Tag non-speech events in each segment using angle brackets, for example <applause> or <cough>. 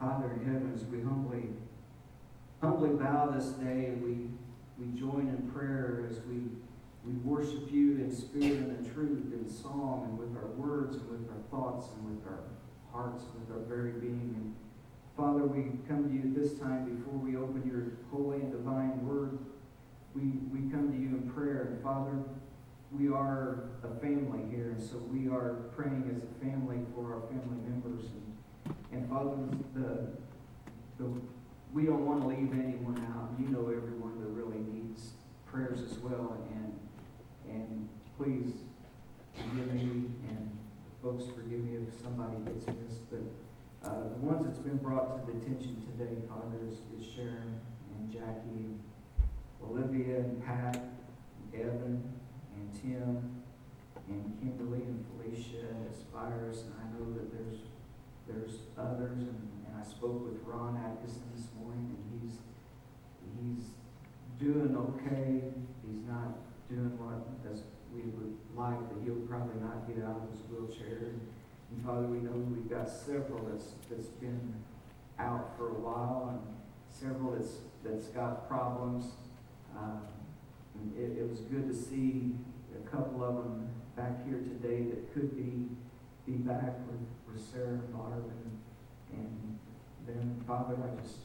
Father in heaven, as we humbly, humbly bow this day we, we join in prayer as we, we worship you in spirit and in truth, in song and with our words and with our thoughts and with our hearts and with our very being. And Father, we come to you this time before we open your holy and divine word. We, we come to you in prayer. And Father, we are a family here, and so we are praying as a family for our family members. And, and Father, the, the, we don't want to leave anyone out. You know everyone that really needs prayers as well. And, and please forgive me, and folks forgive me if somebody gets missed. But uh, the ones that's been brought to the attention today, Father, is, is Sharon and Jackie, and Olivia and Pat, and Evan, and Tim, and Kimberly and Felicia and Aspires. And I know that there's there's others, and, and I spoke with Ron Atkinson this morning, and he's he's doing okay. He's not doing what as we would like, but he'll probably not get out of his wheelchair. And, Father, we know we've got several that's that's been out for a while, and several that's that's got problems. Um, it, it was good to see a couple of them back here today that could be be back with, with Sarah and Barb and and then Father, I just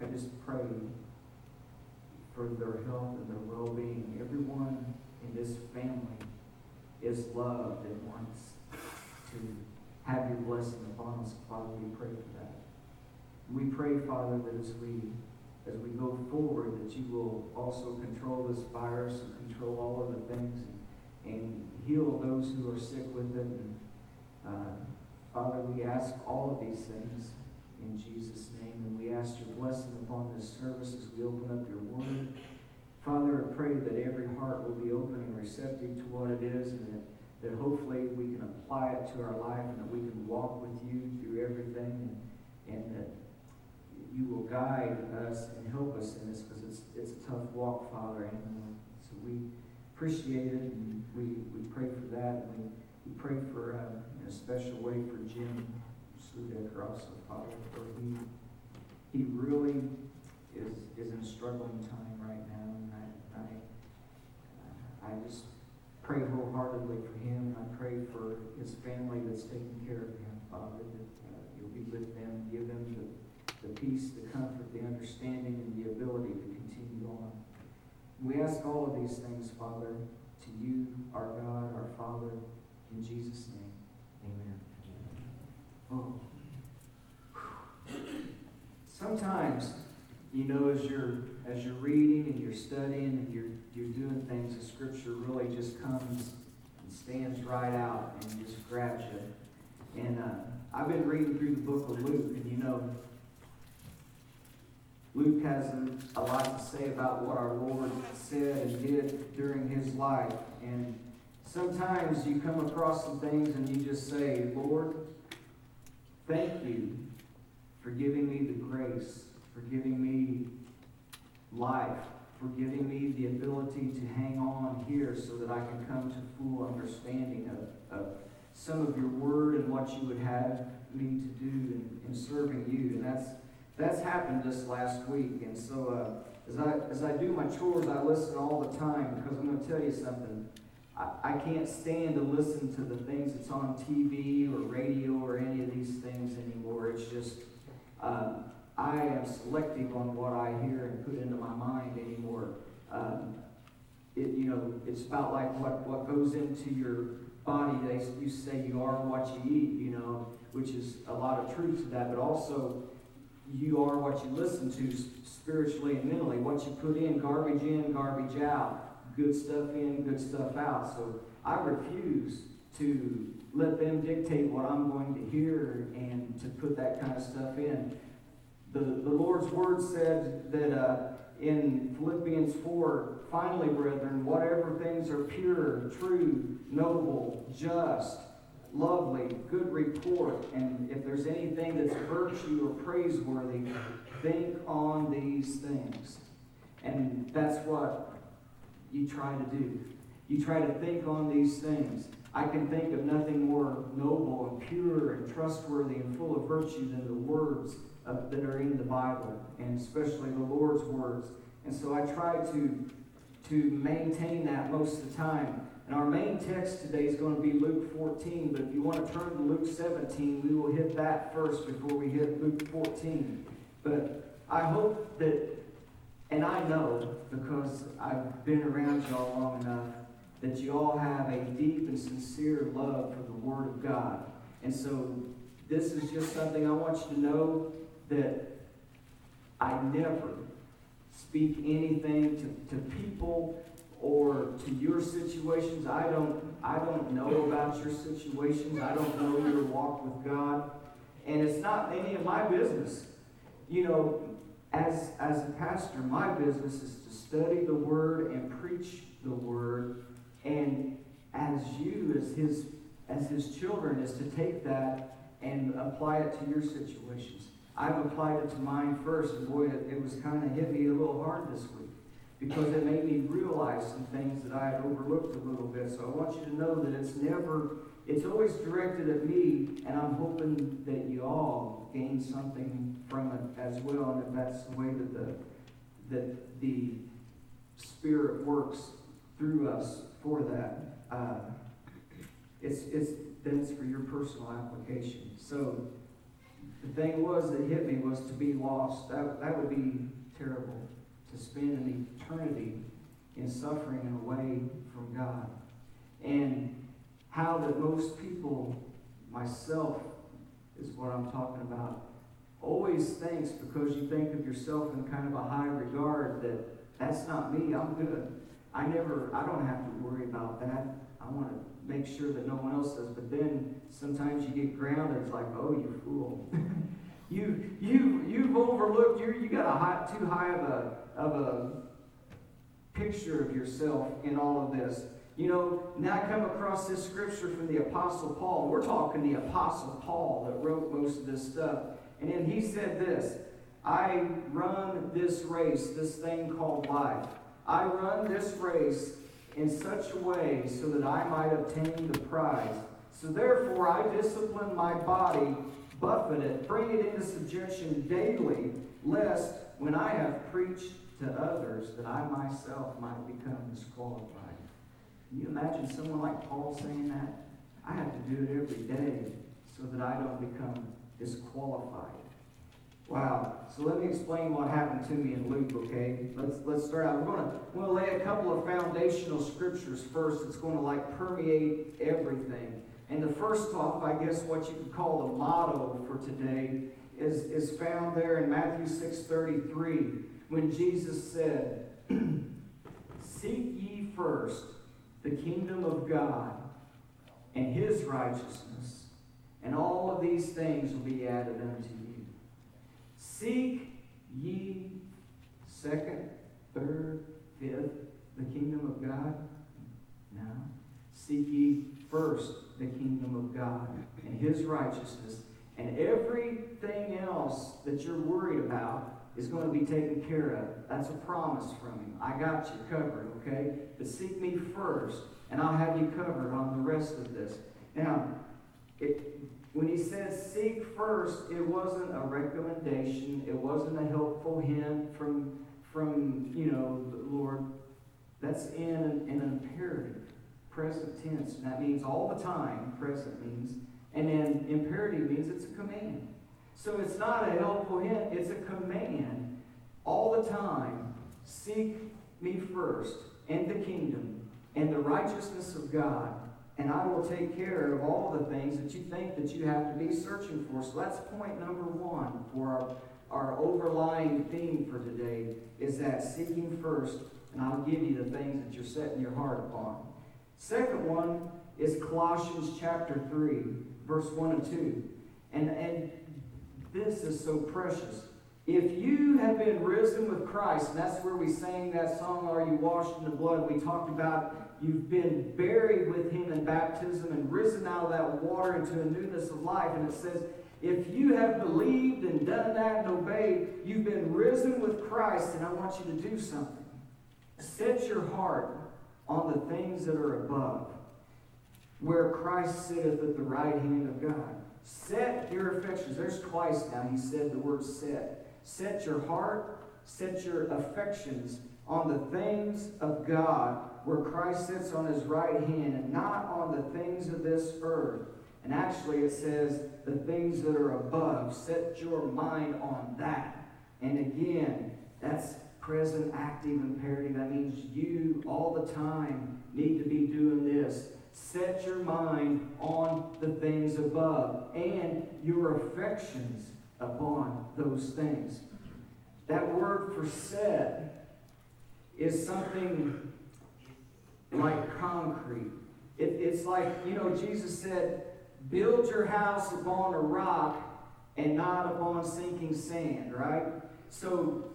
I just pray for their health and their well-being. Everyone in this family is loved and wants to have your blessing upon us. Father, we pray for that. We pray, Father, that as we as we go forward, that you will also control this virus and control all of the things and, and heal those who are sick with it. And, uh, Father, we ask all of these things in Jesus' name, and we ask your blessing upon this service as we open up your word. Father, I pray that every heart will be open and receptive to what it is, and that, that hopefully we can apply it to our life, and that we can walk with you through everything, and, and that you will guide us and help us in this because it's, it's a tough walk, Father. And uh, so we appreciate it and we, we pray for that. And we, we pray for, uh, a special way for Jim Sudecker also, Father, for he, he really is, is in a struggling time right now. And I, I, I just pray wholeheartedly for him. I pray for his family that's taking care of him, Father, that uh, you'll be with them, give them the the peace, the comfort, the understanding, and the ability to continue on. We ask all of these things, Father, to you, our God, our Father, in Jesus' name. Amen. Oh. Sometimes, you know, as you're as you're reading and you're studying and you're you're doing things, the scripture really just comes and stands right out and just grabs you. And uh, I've been reading through the book of Luke, and you know, Luke has a, a lot to say about what our Lord said and did during his life. And sometimes you come across some things and you just say, Lord, thank you for giving me the grace, for giving me life, for giving me the ability to hang on here so that I can come to full understanding of, of some of your word and what you would have me to do in, in serving you. And that's that's happened this last week. And so uh, as, I, as I do my chores, I listen all the time because I'm going to tell you something. I, can't stand to listen to the things that's on TV or radio or any of these things anymore. It's just, um, I am selective on what I hear and put into my mind anymore. Um, it, you know, it's about like what, what goes into your body. They you say you are what you eat, you know, which is a lot of truth to that, but also you are what you listen to spiritually and mentally. What you put in, garbage in, garbage out, good stuff in, good stuff out. So I refuse to let them dictate what I'm going to hear and to put that kind of stuff in. The, the Lord's word said that uh, in Philippians 4, finally, brethren, whatever things are pure, true, noble, just, lovely, good report, and if there's anything that's virtue or praiseworthy, think on these things. And that's what you try to do. You try to think on these things. I can think of nothing more noble and pure and trustworthy and full of virtue than the words uh, that are in the Bible, and especially the Lord's words. And so I try to, to maintain that most of the time. And our main text today is going to be Luke 14, but if you want to turn to Luke 17, we will hit that first before we hit Luke 14. But I hope that, and I know because I've been around y'all long enough, that you all have a deep and sincere love for the Word of God. And so this is just something I want you to know that I never speak anything to, to people or to your situations. I don't I don't know about your situations. I don't know your walk with God. And it's not any of my business. You know, as as a pastor, my business is to study the word and preach the word. And as you, as his as his children, is to take that and apply it to your situations. I've applied it to mine first, and boy, it, it was kind of hit me a little hard this week because it made me realize some things that I had overlooked a little bit. So I want you to know that it's never, it's always directed at me, and I'm hoping that you all gain something from it as well, and if that's the way that the that the Spirit works through us for that. Uh, it's it's then it's for your personal application. So the thing was that hit me was to be lost. That that would be terrible to spend an eternity in suffering and away from God. And how that most people, myself is what I'm talking about, always thinks because you think of yourself in kind of a high regard that that's not me, I'm good. I never, I don't have to worry about that. I want to make sure that no one else does. But then sometimes you get grounded. It's like, oh, you fool. <laughs> you, you, you've overlooked, you you got a high, too high of a, of a picture of yourself in all of this. You know, now I come across this scripture from the Apostle Paul. We're talking the Apostle Paul that wrote most of this stuff. And then he said this I run this race, this thing called life. I run this race in such a way so that I might obtain the prize. So therefore, I discipline my body, buffet it, bring it into subjection daily, lest when I have preached to others that I myself might become disqualified. Can you imagine someone like Paul saying that? I have to do it every day so that I don't become disqualified. Wow. So let me explain what happened to me in Luke, okay? Let's let's start out. We're gonna we're gonna lay a couple of foundational scriptures first. It's going to like permeate everything. And the first off, I guess what you could call the motto for today is, is found there in Matthew 6:33 when Jesus said, <clears throat> Seek ye first the kingdom of God and his righteousness, and all of these things will be added unto you. Seek ye second, third, fifth, the kingdom of God? No. Seek ye first the kingdom of God and his righteousness, and everything else that you're worried about is going to be taken care of. That's a promise from him. I got you covered, okay? But seek me first, and I'll have you covered on the rest of this. Now, it, when he says seek first, it wasn't a recommendation. It wasn't a helpful hint from, from you know, the Lord. That's in an, an imperative, present tense. And that means all the time, present means. And then imperative means it's a command. So it's not a oh, helpful hint, it's a command all the time. Seek me first and the kingdom and the righteousness of God, and I will take care of all the things that you think that you have to be searching for. So that's point number one for our, our overlying theme for today is that seeking first, and I'll give you the things that you're setting your heart upon. Second one is Colossians chapter 3, verse 1 and 2. And, and this is so precious. If you have been risen with Christ, and that's where we sang that song, Are You Washed in the Blood? We talked about you've been buried with Him in baptism and risen out of that water into a newness of life. And it says, if you have believed and done that and obeyed, you've been risen with Christ, and I want you to do something. Set your heart on the things that are above. Where Christ sitteth at the right hand of God. Set your affections. There's twice now he said the word set. Set your heart, set your affections on the things of God where Christ sits on his right hand and not on the things of this earth. And actually, it says the things that are above. Set your mind on that. And again, that's present active imperative. That means you all the time need to be doing this. Set your mind on the things above and your affections upon those things. That word for set is something like concrete. It, it's like, you know, Jesus said, build your house upon a rock and not upon sinking sand, right? So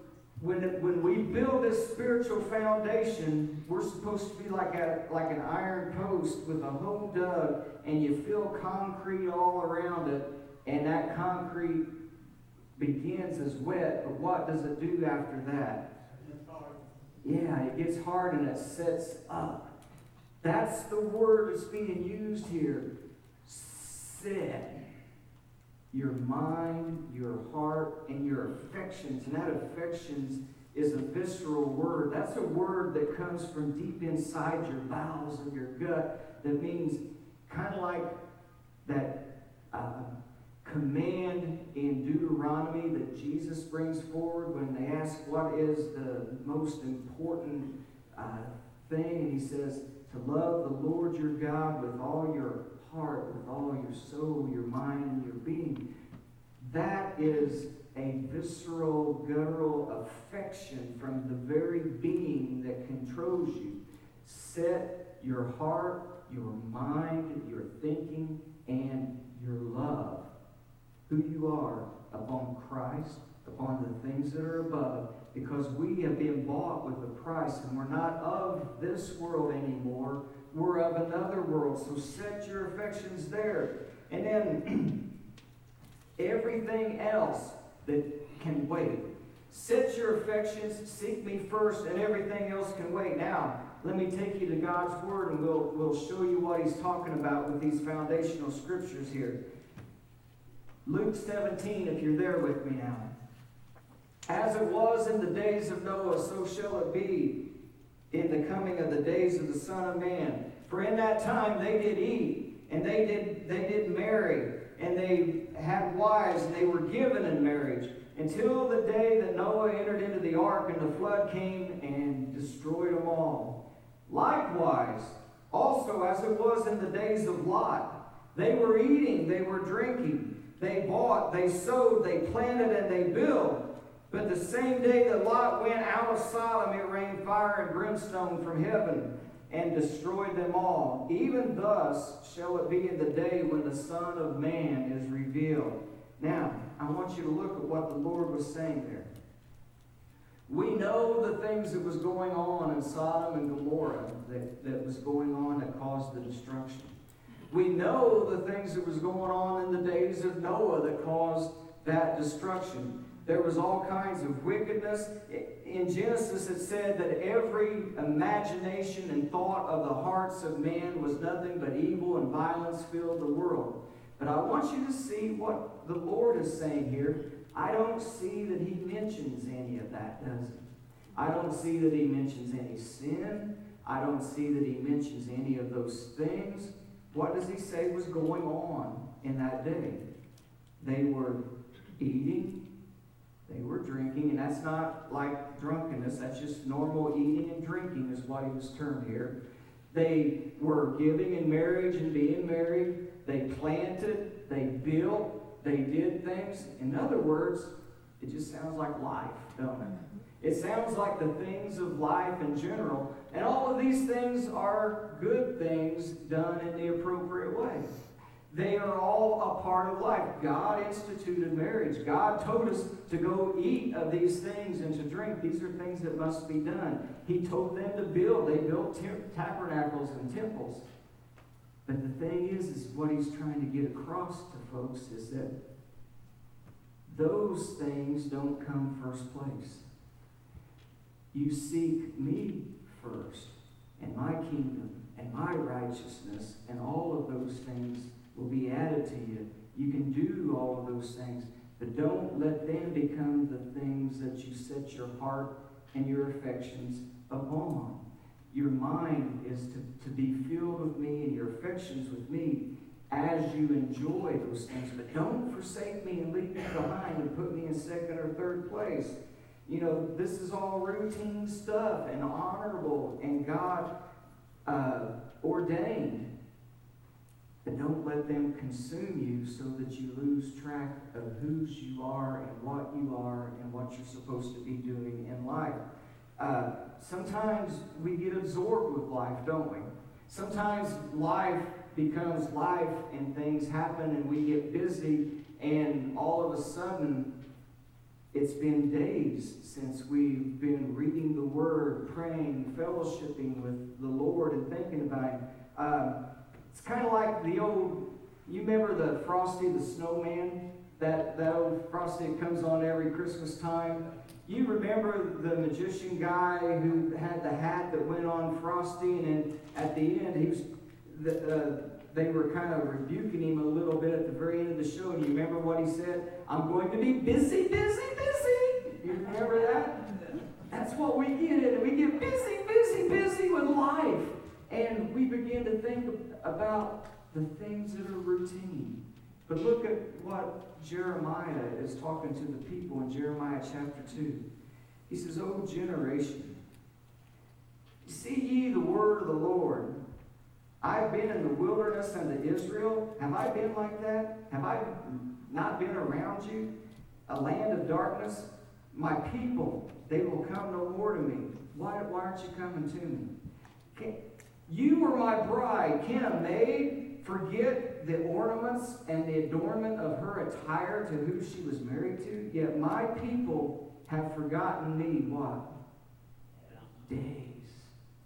when, when we build this spiritual foundation, we're supposed to be like a like an iron post with a hole dug, and you fill concrete all around it, and that concrete begins as wet. But what does it do after that? Yeah, it gets hard and it sets up. That's the word that's being used here. Set your mind, your heart, and your affections. And that affections is a visceral word. That's a word that comes from deep inside your bowels and your gut that means kind of like that uh, command in Deuteronomy that Jesus brings forward when they ask what is the most important uh, thing. And he says, to love the Lord your God with all your heart, with all your soul, your mind, your being. That is a visceral, guttural affection from the very being that controls you. Set your heart, your mind, your thinking, and your love, who you are, upon Christ, upon the things that are above, because we have been bought with a price and we're not of this world anymore we're of another world. So set your affections there. And then <clears throat> everything else that can wait. Set your affections, seek me first, and everything else can wait. Now, let me take you to God's Word and we'll, we'll show you what He's talking about with these foundational scriptures here. Luke 17, if you're there with me now. As it was in the days of Noah, so shall it be in the coming of the days of the Son of Man. For in that time they did eat, and they did they did marry, and they had wives, and they were given in marriage, until the day that Noah entered into the ark, and the flood came and destroyed them all. Likewise, also as it was in the days of Lot, they were eating, they were drinking, they bought, they sowed, they planted, and they built. But the same day that Lot went out of Sodom, it rained fire and brimstone from heaven and destroyed them all. Even thus shall it be in the day when the Son of Man is revealed. Now, I want you to look at what the Lord was saying there. We know the things that was going on in Sodom and Gomorrah that, that was going on that caused the destruction. We know the things that was going on in the days of Noah that caused that destruction. There was all kinds of wickedness. In Genesis, it said that every imagination and thought of the hearts of men was nothing but evil and violence filled the world. But I want you to see what the Lord is saying here. I don't see that he mentions any of that, does he? I don't see that he mentions any sin. I don't see that he mentions any of those things. What does he say was going on in that day? They were eating, they were drinking, and that's not like drunkenness, that's just normal eating and drinking, is what he was termed here. They were giving in marriage and being married. They planted, they built, they did things. In other words, it just sounds like life, don't it? It sounds like the things of life in general. And all of these things are good things done in the appropriate way. They are all a part of life. God instituted marriage. God told us to go eat of these things and to drink. These are things that must be done. He told them to build. They built tabernacles and temples. But the thing is, is what he's trying to get across to folks is that those things don't come first place. You seek me first and my kingdom and my righteousness, and all of added to you. You can do all of those things. But don't let them become the things that you set your heart and your affections upon. Your mind is to, to be filled with me and your affections with me as you enjoy those things. But don't forsake me and leave me behind and put me in second or third place. You know, this is all routine stuff and honorable and God uh, ordained. Don't let them consume you so that you lose track of whose you are and what you are and what you're supposed to be doing in life. Uh, sometimes we get absorbed with life, don't we? Sometimes life becomes life and things happen and we get busy, and all of a sudden, it's been days since we've been reading the Word, praying, fellowshipping with the Lord, and thinking about. Uh, it's kind of like the old, you remember the Frosty the Snowman? That, that old Frosty comes on every Christmas time? You remember the magician guy who had the hat that went on Frosty, and at the end, he was, the, uh, they were kind of rebuking him a little bit at the very end of the show. Do you remember what he said? I'm going to be busy, busy, busy. You remember that? That's what we get in. We get busy, busy, busy with life. And we begin to think about the things that are routine. But look at what Jeremiah is talking to the people in Jeremiah chapter 2. He says, O generation, see ye the word of the Lord. I've been in the wilderness and unto Israel. Have I been like that? Have I not been around you? A land of darkness? My people, they will come no more to me. Why, why aren't you coming to me? You were my bride. Can a maid forget the ornaments and the adornment of her attire to who she was married to? Yet my people have forgotten me what? Days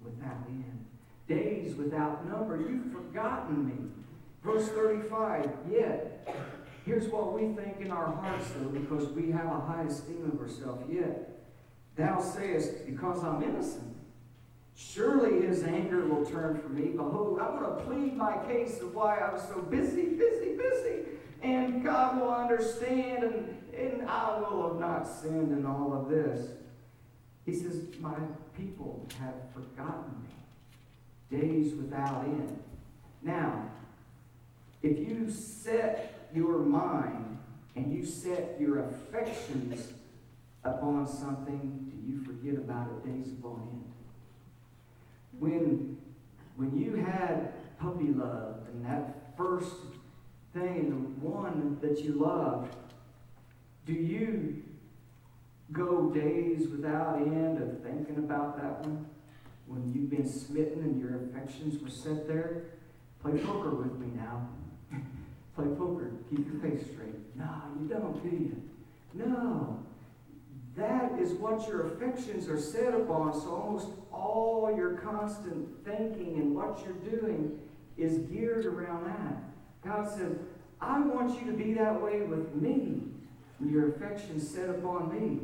without end. Days without number. You've forgotten me. Verse 35, yet, here's what we think in our hearts, though, because we have a high esteem of ourselves. Yet, thou sayest, because I'm innocent, Surely his anger will turn from me. Behold, I'm going to plead my case of why I was so busy, busy, busy. And God will understand, and, and I will have not sinned in all of this. He says, My people have forgotten me. Days without end. Now, if you set your mind and you set your affections upon something, do you forget about it days upon end? When when you had puppy love and that first thing, the one that you loved, do you go days without end of thinking about that one? When you've been smitten and your affections were set there? Play poker with me now. <laughs> Play poker. Keep your face straight. No, you don't, do you? No. That is what your affections are set upon. So almost all your constant thinking and what you're doing is geared around that. God says, I want you to be that way with me. Your affections set upon me.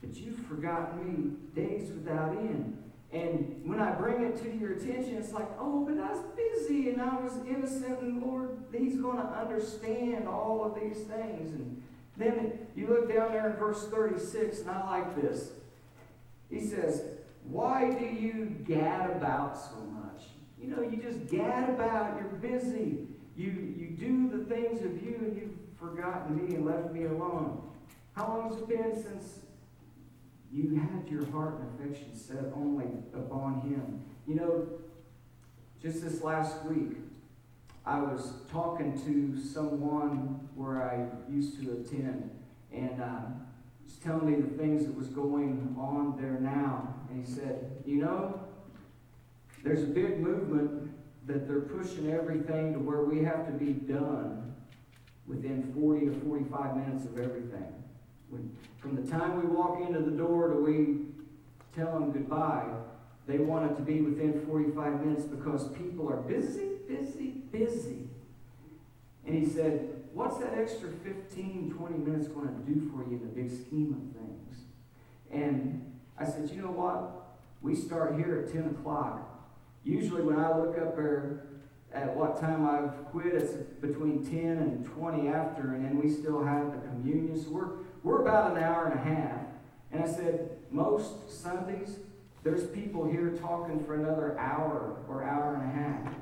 But you've forgotten me days without end. And when I bring it to your attention, it's like, oh, but I was busy and I was innocent, and Lord, He's going to understand all of these things. And then you look down there in verse 36, and I like this. He says, Why do you gad about so much? You know, you just gad about, you're busy. You, you do the things of you, and you've forgotten me and left me alone. How long has it been since you had your heart and affection set only upon Him? You know, just this last week, I was talking to someone where I used to attend, and uh, he's telling me the things that was going on there now. And he said, You know, there's a big movement that they're pushing everything to where we have to be done within 40 to 45 minutes of everything. When, from the time we walk into the door to we tell them goodbye, they want it to be within 45 minutes because people are busy, busy, busy. And he said, What's that extra 15, 20 minutes going to do for you in the big scheme of things? And I said, You know what? We start here at 10 o'clock. Usually, when I look up there at what time I've quit. It's between 10 and 20 after, and then we still have the communion. So we're, we're about an hour and a half. And I said, most Sundays, there's people here talking for another hour or hour and a half.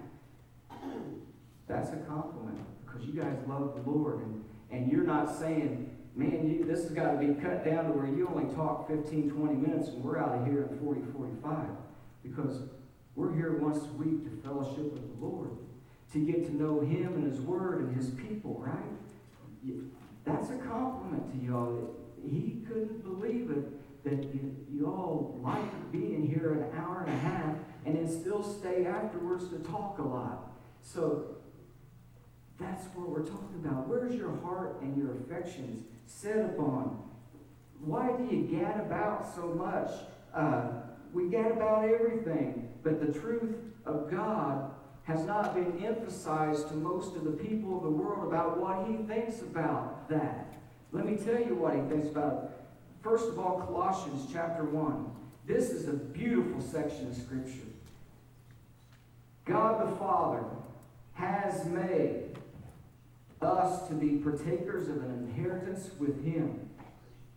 That's a compliment because you guys love the Lord. And, and you're not saying, man, you, this has got to be cut down to where you only talk 15, 20 minutes and we're out of here in 40, 45. Because we're here once a week to fellowship with the Lord, to get to know Him and His Word and His people, right? That's a compliment to y'all. He couldn't believe it that you, you all like being here an hour and a half and then still stay afterwards to talk a lot. So that's what we're talking about. Where's your heart and your affections set upon? Why do you gad about so much? Uh, we gad about everything, but the truth of God has not been emphasized to most of the people of the world about what he thinks about that. Let me tell you what he thinks about it. First of all, Colossians chapter 1. This is a beautiful section of Scripture. God the Father has made us to be partakers of an inheritance with Him.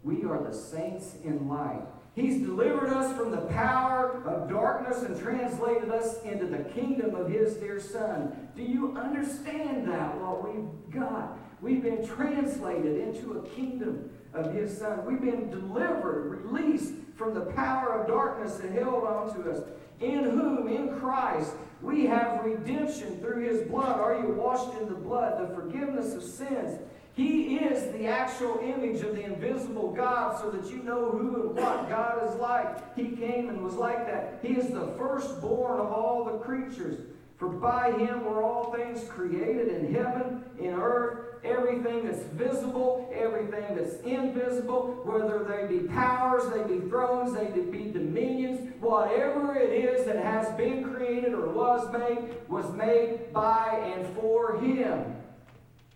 We are the saints in light. He's delivered us from the power of darkness and translated us into the kingdom of His dear Son. Do you understand that, what we've got? We've been translated into a kingdom of His Son. We've been delivered, released from the power of darkness that held on to us. In whom, in Christ, we have redemption through His blood. Are you washed in the blood? The forgiveness of sins he is the actual image of the invisible God so that you know who and what God is like. He came and was like that. He is the firstborn of all the creatures. For by him were all things created in heaven, in earth, everything that's visible, everything that's invisible, whether they be powers, they be thrones, they be dominions, whatever it is that has been created or was made, was made by and for him.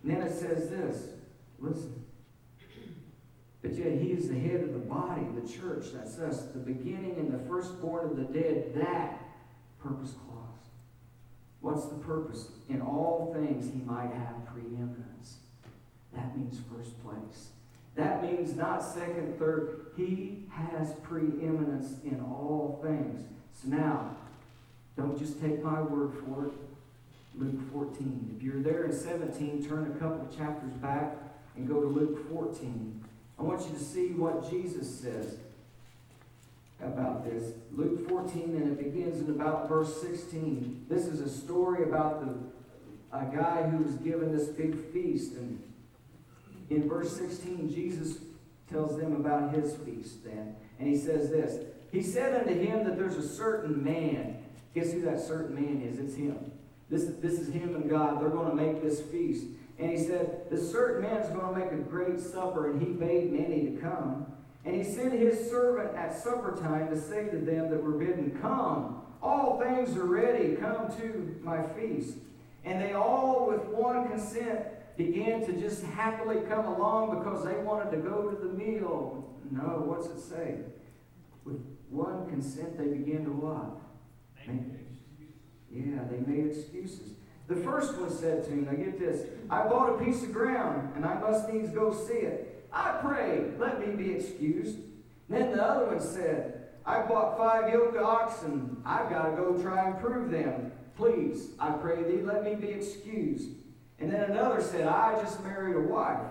And then it says this listen. But yet he is the head of the body, the church. That's us, the beginning and the firstborn of the dead. That purpose clause. What's the purpose? In all things he might have preeminence. That means first place. That means not second, third. He has preeminence in all things. So now, don't just take my word for it. Luke 14. If you're there in 17, turn a couple of chapters back and go to Luke 14. I want you to see what Jesus says about this. Luke 14, and it begins in about verse 16. This is a story about the a guy who was given this big feast. And in verse 16, Jesus tells them about his feast then. And he says this He said unto him that there's a certain man. Guess who that certain man is? It's him. This, this is him and God. They're going to make this feast. And he said, This certain man is going to make a great supper, and he bade many to come. And he sent his servant at supper time to say to them that were bidden, Come, all things are ready, come to my feast. And they all, with one consent, began to just happily come along because they wanted to go to the meal. No, what's it say? With one consent, they began to what? Yeah, they made excuses. The first one said to him, now get this, I bought a piece of ground, and I must needs go see it. I pray, let me be excused. Then the other one said, I bought five yoke of oxen. I've got to go try and prove them. Please, I pray thee, let me be excused. And then another said, I just married a wife.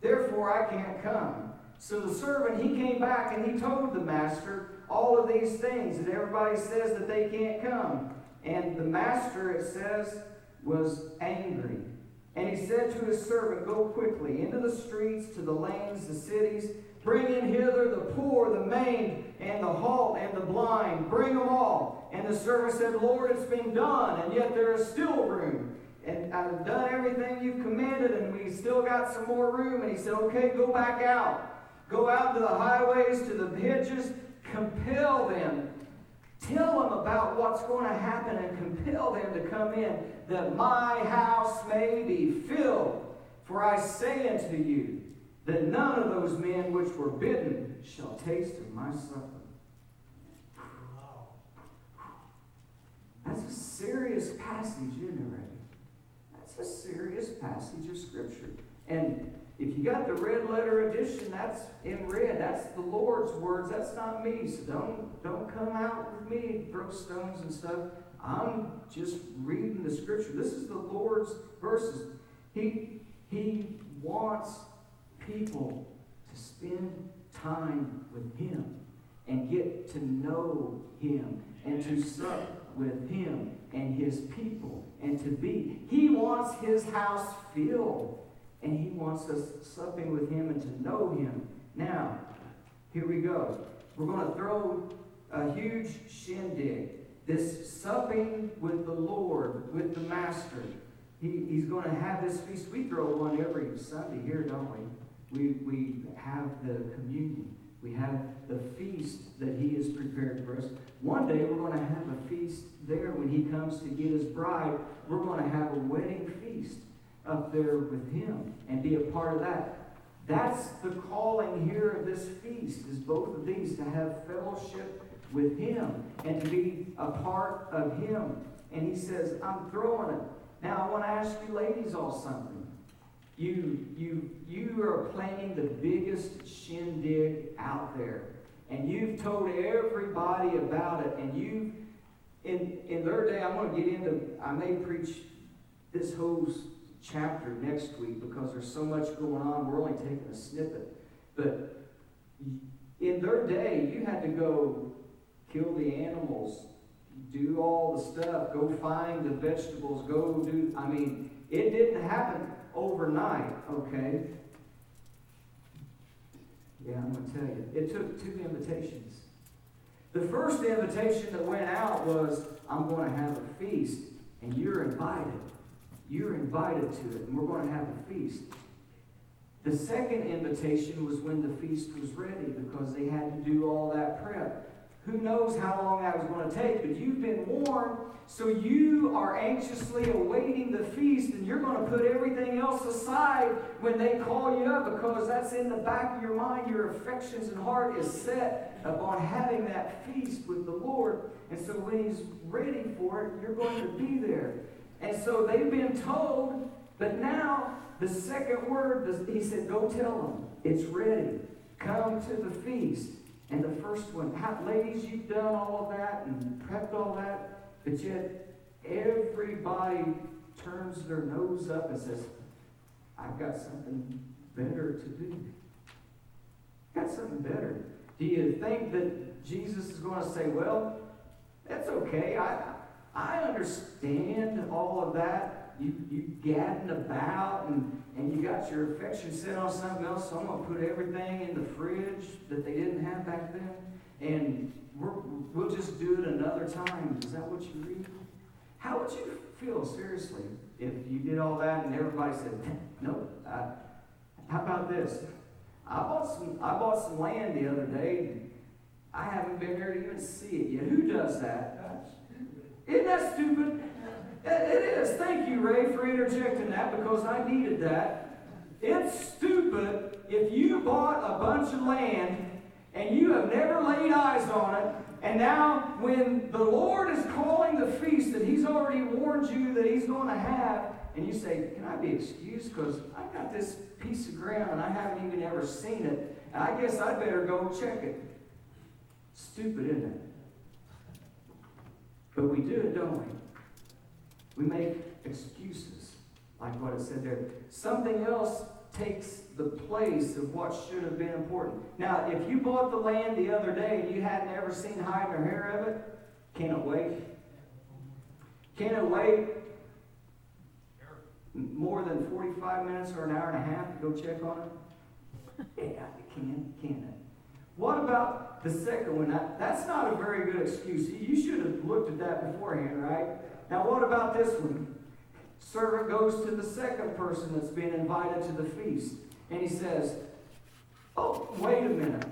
Therefore, I can't come. So the servant, he came back and he told the master all of these things. And everybody says that they can't come. And the master, it says, was angry. And he said to his servant, Go quickly into the streets, to the lanes, the cities, bring in hither the poor, the maimed, and the halt, and the blind. Bring them all. And the servant said, Lord, it's been done, and yet there is still room. And I've done everything you've commanded, and we still got some more room. And he said, Okay, go back out. Go out to the highways, to the hedges, compel them Tell them about what's going to happen and compel them to come in, that my house may be filled. For I say unto you, that none of those men which were bidden shall taste of my supper. That's a serious passage, isn't it, passage of Scripture. And if you got the red letter edition, that's in red. That's the Lord's words. That's not me. So don't don't come out with me, and throw stones and stuff. I'm just reading the Scripture. This is the Lord's verses. He He wants people to spend time with Him and get to know Him and to sup with Him and His people and to be. He wants His house filled and He wants us supping with Him and to know Him. Now, here we go. We're going to throw a huge shindig. This supping with the Lord, with the Master. He, he's going to have this feast. We throw one every Sunday here, don't we? We, we have the communion. We have the feast that He has prepared for us. One day we're going to have a feast there when He comes to get His bride. We're going to have a wedding feast up there with Him and be a part of that. That's the calling here of this feast, is both of these to have fellowship with Him and to be a part of Him. And He says, I'm throwing it. Now, I want to ask you ladies all something. You, you, you are planning the biggest shindig out there. And you've told everybody about it. And you, in, in their day, I'm going to get into, I may preach this whole chapter next week because there's so much going on. We're only taking a snippet. But in their day, you had to go kill the animals, do all the stuff, go find the vegetables, go do, I mean, it didn't happen overnight, okay? Yeah, I'm going to tell you. It took two invitations. The first invitation that went out was, I'm going to have a feast, and you're invited. You're invited to it, and we're going to have a feast. The second invitation was when the feast was ready because they had to do all that prep. Who knows how long that was going to take, but you've been warned, so you are anxiously awaiting the feast, and you're going to put everything else aside when they call you up because that's in the back of your mind. Your affections and heart is set upon having that feast with the Lord. And so when He's ready for it, you're going to be there. And so they've been told, but now the second word, He said, Go tell them it's ready. Come to the feast. And the first one, ladies, you've done all of that and prepped all that, but yet everybody turns their nose up and says, I've got something better to do. Got something better. Do you think that Jesus is going to say, well, that's okay. I, I understand all of that you, you gadding about and, and you got your affection set on something else, so I'm going to put everything in the fridge that they didn't have back then, and we're, we'll just do it another time. Is that what you read? How would you feel, seriously, if you did all that and everybody said, no, uh, how about this? I bought some I bought some land the other day. I haven't been there to even see it yet. Who does that? Isn't that stupid? It is. Thank you, Ray, for interjecting that because I needed that. It's stupid if you bought a bunch of land and you have never laid eyes on it, and now when the Lord is calling the feast that He's already warned you that He's going to have, and you say, Can I be excused? Because I've got this piece of ground and I haven't even ever seen it, and I guess I better go check it. Stupid, isn't it? But we do it, don't we? We make excuses, like what it said there. Something else takes the place of what should have been important. Now, if you bought the land the other day and you hadn't ever seen hide or hair of it, can it wait? Can it wait more than 45 minutes or an hour and a half to go check on it? Yeah, it can, can it? What about the second one? That's not a very good excuse. You should have looked at that beforehand, right? Now, what about this one? Servant goes to the second person that's been invited to the feast, and he says, Oh, wait a minute.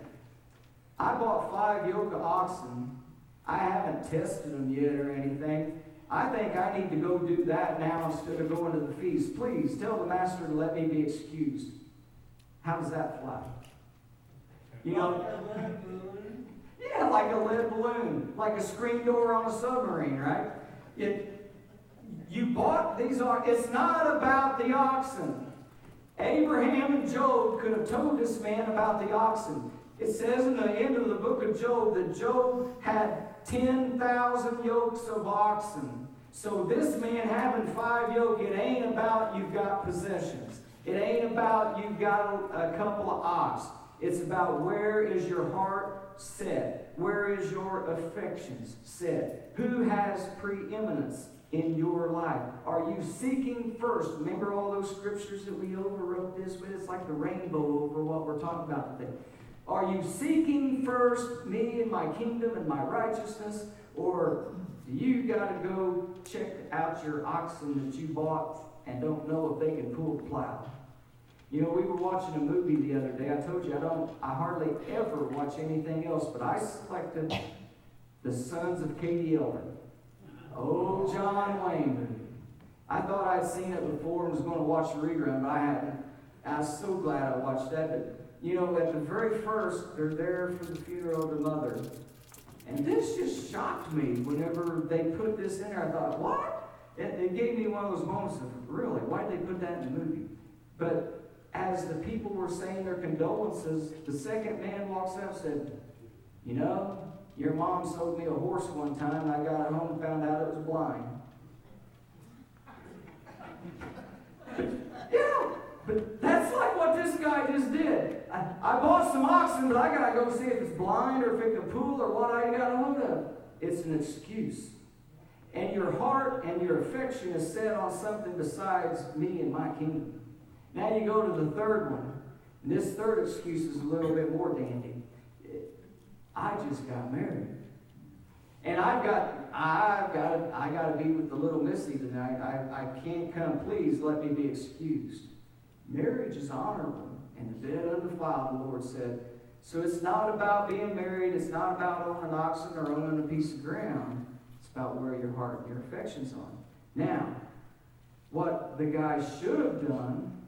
I bought five yoke of oxen. I haven't tested them yet or anything. I think I need to go do that now instead of going to the feast. Please tell the master to let me be excused. How does that fly? You know? <laughs> Yeah, like a lead balloon, like a screen door on a submarine, right? It, You bought these oxen. It's not about the oxen. Abraham and Job could have told this man about the oxen. It says in the end of the book of Job that Job had 10,000 yokes of oxen. So this man having five yoke, it ain't about you've got possessions. It ain't about you've got a, a couple of ox. It's about where is your heart set? Where is your affections set? Who has preeminence in your life? Are you seeking first? Remember all those scriptures that we overwrote this with? It's like the rainbow over what we're talking about today. Are you seeking first me and my kingdom and my righteousness? Or do you got to go check out your oxen that you bought and don't know if they can pull the plow? You know, we were watching a movie the other day. I told you I don't, I hardly ever watch anything else, but I selected The Sons of Katie Elder. Oh, John Wayne. I thought I'd seen it before and was going to watch the rerun, but I hadn't. I was so glad I watched that. But, you know, at the very first, they're there for the funeral of their mother. And this just shocked me whenever they put this in there. I thought, what? It, it gave me one of those moments of, really, why did they put that in the movie? But as the people were saying their condolences, the second man walks up and said, You know, your mom sold me a horse one time, and I got it home and found out it was blind. <laughs> yeah, but that's like what this guy just did. I, I bought some oxen, but I got to go see if it's blind or if it can pull or what I got a hold of. It's an excuse. And your heart and your affection is set on something besides me and my kingdom. Now you go to the third one. And this third excuse is a little bit more dandy. I just got married. And I've got, I've got, I got to be with the little Missy tonight. I, I can't come. Please let me be excused. Marriage is honorable, and the dead undefiled, the Lord said. So it's not about being married. It's not about owning an oxen or owning a piece of ground. It's about where your heart and your affections are. Now, what the guy should have done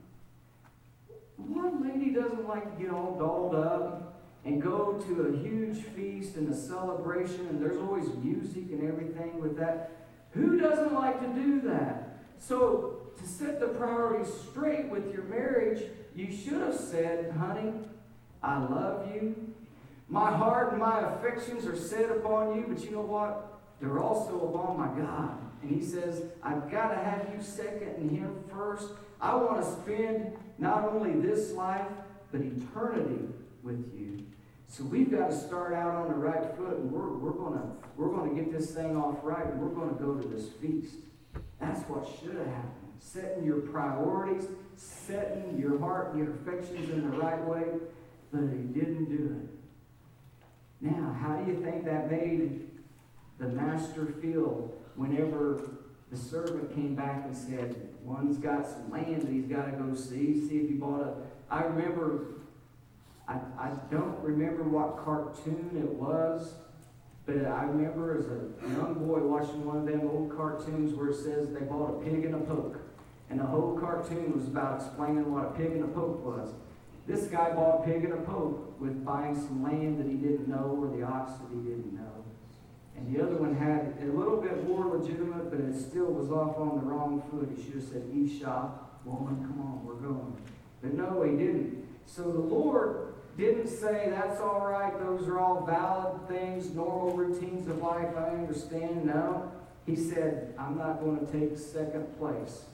one lady doesn't like to get all dolled up and go to a huge feast and a celebration, and there's always music and everything with that. Who doesn't like to do that? So, to set the priorities straight with your marriage, you should have said, honey, I love you. My heart and my affections are set upon you, but you know what? They're also upon my God. And he says, I've got to have you second and him first. I want to spend not only this life, but eternity with you. So we've got to start out on the right foot, and we're, we're going we're to get this thing off right, and we're going to go to this feast. That's what should have happened. Setting your priorities, setting your heart and your affections in the right way, but he didn't do it. Now, how do you think that made the master feel whenever the servant came back and said, One's got some land that he's got to go see, see if he bought a. I remember, I, I don't remember what cartoon it was, but I remember as a young boy watching one of them old cartoons where it says they bought a pig and a poke. And the whole cartoon was about explaining what a pig and a poke was. This guy bought a pig and a poke with buying some land that he didn't know or the ox that he didn't know. And the other one had a little bit more legitimate, but it still was off on the wrong foot. He should have said, shop, woman, come on, we're going. But no, he didn't. So the Lord didn't say, that's all right, those are all valid things, normal routines of life, I understand. No. He said, I'm not going to take second place.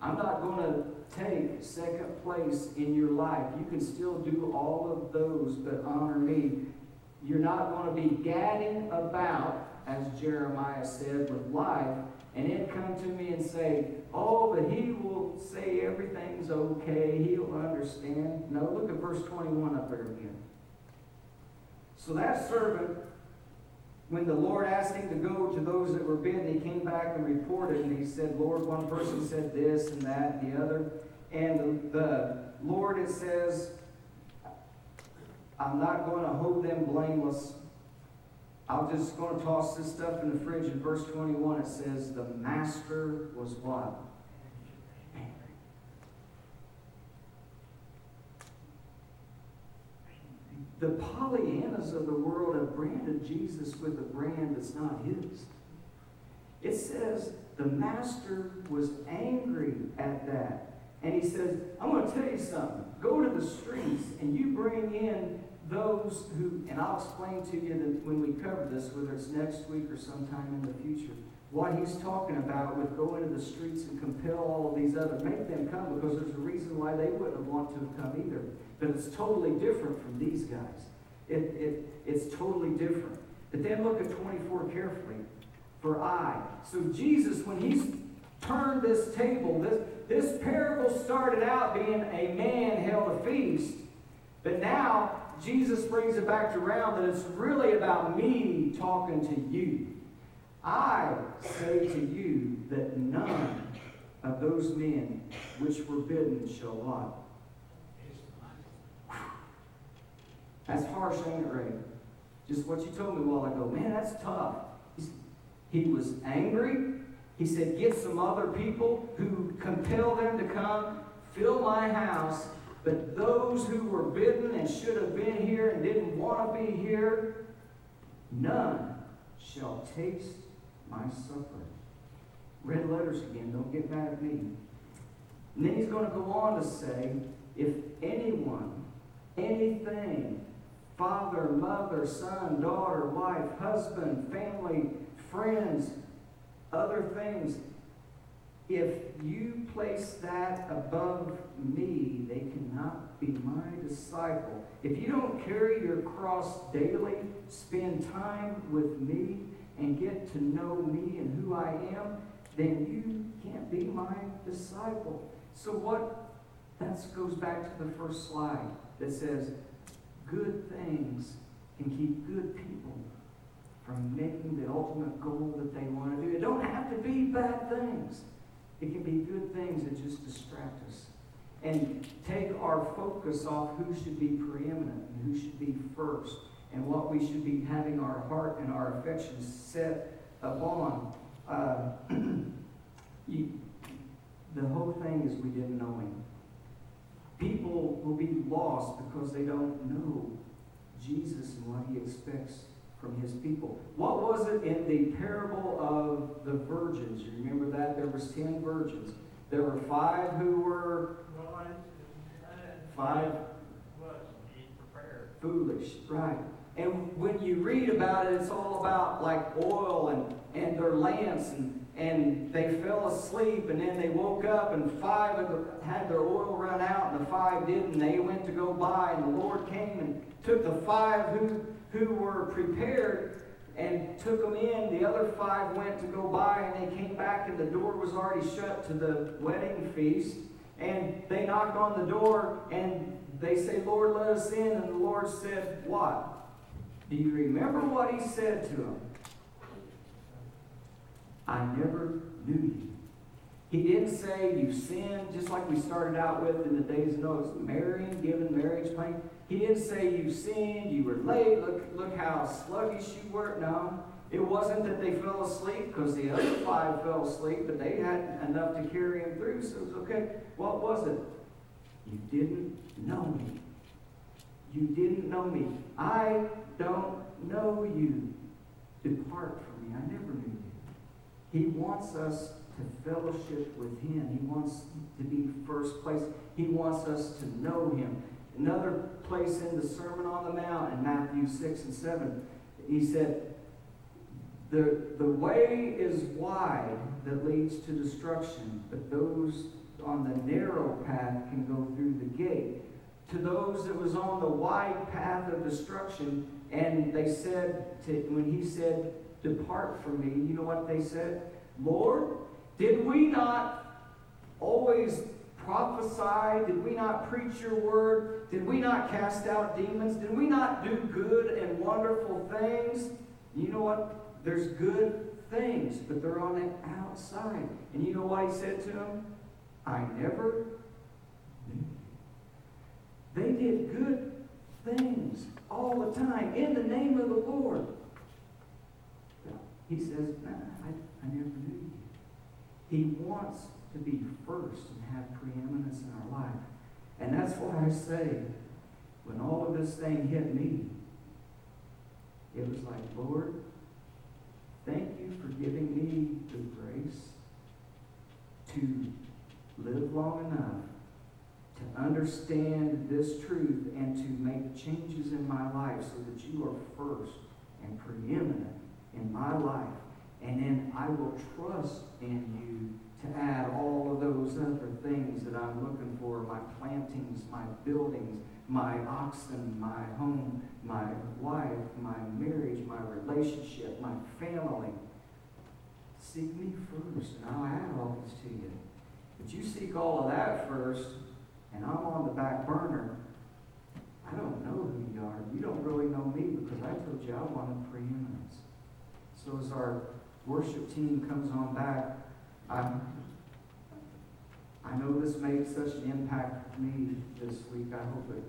I'm not going to take second place in your life. You can still do all of those, but honor me. You're not going to be gadding about, as Jeremiah said, with life, and then come to me and say, Oh, but he will say everything's okay. He'll understand. No, look at verse 21 up there again. So that servant, when the Lord asked him to go to those that were bidden, he came back and reported, and he said, Lord, one person said this and that, and the other. And the, the Lord, it says, I'm not going to hold them blameless. I'm just going to toss this stuff in the fridge. In verse 21, it says, The master was what? Angry. The Pollyannas of the world have branded Jesus with a brand that's not his. It says the master was angry at that. And he says, I'm going to tell you something. Go to the streets and you bring in those who, and I'll explain to you that when we cover this, whether it's next week or sometime in the future, what he's talking about with going to the streets and compel all of these other, make them come because there's a reason why they wouldn't have wanted to have come either. But it's totally different from these guys. It, it, it's totally different. But then look at 24 carefully. For I. So Jesus, when he's turned this table, this, this parable started out being a man held a feast. But now Jesus brings it back around that it's really about me talking to you. I say to you that none of those men which were bidden shall what? That's harsh, ain't it, Ray? Just what you told me a while ago. Man, that's tough. He was angry. He said, Get some other people who compel them to come, fill my house. But those who were bidden and should have been here and didn't want to be here, none shall taste my supper. Red letters again, don't get mad at me. And then he's going to go on to say, if anyone, anything, father, mother, son, daughter, wife, husband, family, friends, other things, if you place that above me, they cannot be my disciple. If you don't carry your cross daily, spend time with me, and get to know me and who I am, then you can't be my disciple. So what that goes back to the first slide that says good things can keep good people from making the ultimate goal that they want to do. It don't have to be bad things. It can be good things that just distract us and take our focus off who should be preeminent and who should be first and what we should be having our heart and our affections set upon. Uh, <clears throat> you, the whole thing is we didn't know him. People will be lost because they don't know Jesus and what he expects from his people. What was it in the parable of the virgins? You remember that? There was ten virgins. There were five who were five foolish, right? And when you read about it, it's all about like oil and, and their lamps, and, and they fell asleep, and then they woke up, and five had their oil run out, and the five didn't. They went to go buy, and the Lord came and took the five who, who were prepared and took them in. The other five went to go buy, and they came back, and the door was already shut to the wedding feast. And they knocked on the door, and they say, Lord, let us in. And the Lord said, What? Do you remember what he said to them? I never knew you. He didn't say you sinned, just like we started out with in the days of Noah, marrying, giving marriage pain. He didn't say you sinned, you were late, look, look how sluggish you were. No, it wasn't that they fell asleep because the other five fell asleep, but they had enough to carry him through, so it was okay. What was it? You didn't know me. You didn't know me. I don't know you. Depart from me. I never knew you. He wants us to fellowship with Him. He wants to be first place. He wants us to know Him. Another place in the Sermon on the Mount in Matthew 6 and 7, he said, the, the way is wide that leads to destruction, but those on the narrow path can go through the gate to those that was on the wide path of destruction, and they said, to, when he said, Depart from me, you know what they said? Lord, did we not always prophesy? Did we not preach your word? Did we not cast out demons? Did we not do good and wonderful things? You know what? There's good things, but they're on the outside. And you know what he said to them? I never knew they did good things all the time in the name of the Lord. He says, nah, I, I never knew you. He wants to be first have preeminence in our life. And that's why I say, when all of this thing hit me, it was like, Lord, thank you for giving me the grace to live long enough to understand this truth and to make changes in my life so that you are first and preeminent in my life. And then I will trust in you to add all of those other things that I'm looking for my plantings, my buildings, my oxen, my home, my wife, my marriage, my relationship, my family. Seek me first, and I'll add all this to you. But you seek all of that first, and I'm on the back burner. I don't know who you are. You don't really know me because I told you I wanted preeminence. So as our worship team comes on back, I, I know this made such an impact with me this week. I hope it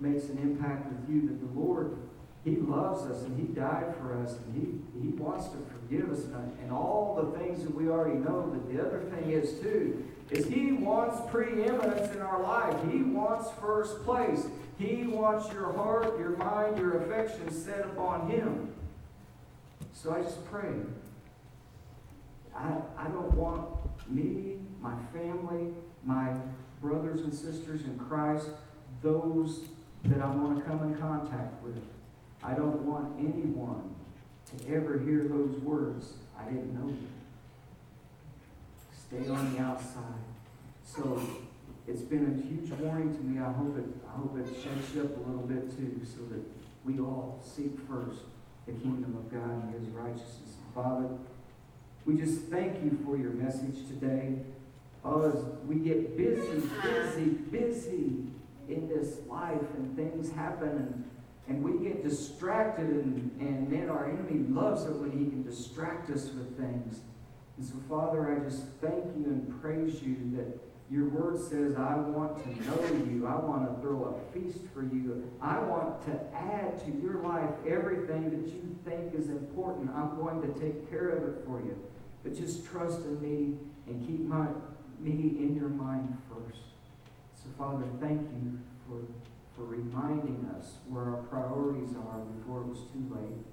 makes an impact with you that the Lord, He loves us and He died for us and He, he wants to forgive us and, and all the things that we already know. But the other thing is, too, is He wants preeminence in our life. He wants first place. He wants your heart, your mind, your affection set upon Him. So I just pray. I, I don't want me, my family, my brothers and sisters in Christ, those that I want to come in contact with. I don't want anyone to ever hear those words. I didn't know you. Stay on the outside. So it's been a huge warning to me. I hope it I hope it shakes you up a little bit too, so that we all seek first the kingdom of God and his righteousness. Father, we just thank you for your message today. Oh, as we get busy, busy, busy in this life and things happen and, and we get distracted and, and then our enemy loves it when he can distract us with things. And so, Father, I just thank you and praise you that your word says, I want to know you. I want to throw a feast for you. I want to add to your life everything that you think is important. I'm going to take care of it for you. But just trust in me and keep my, me in your mind first. So, Father, thank you for, for reminding us where our priorities are before it was too late.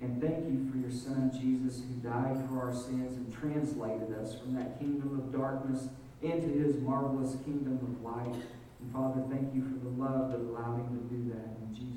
And thank you for your Son, Jesus, who died for our sins and translated us from that kingdom of darkness into his marvelous kingdom of light. And Father, thank you for the love that allowed him to do that in Jesus'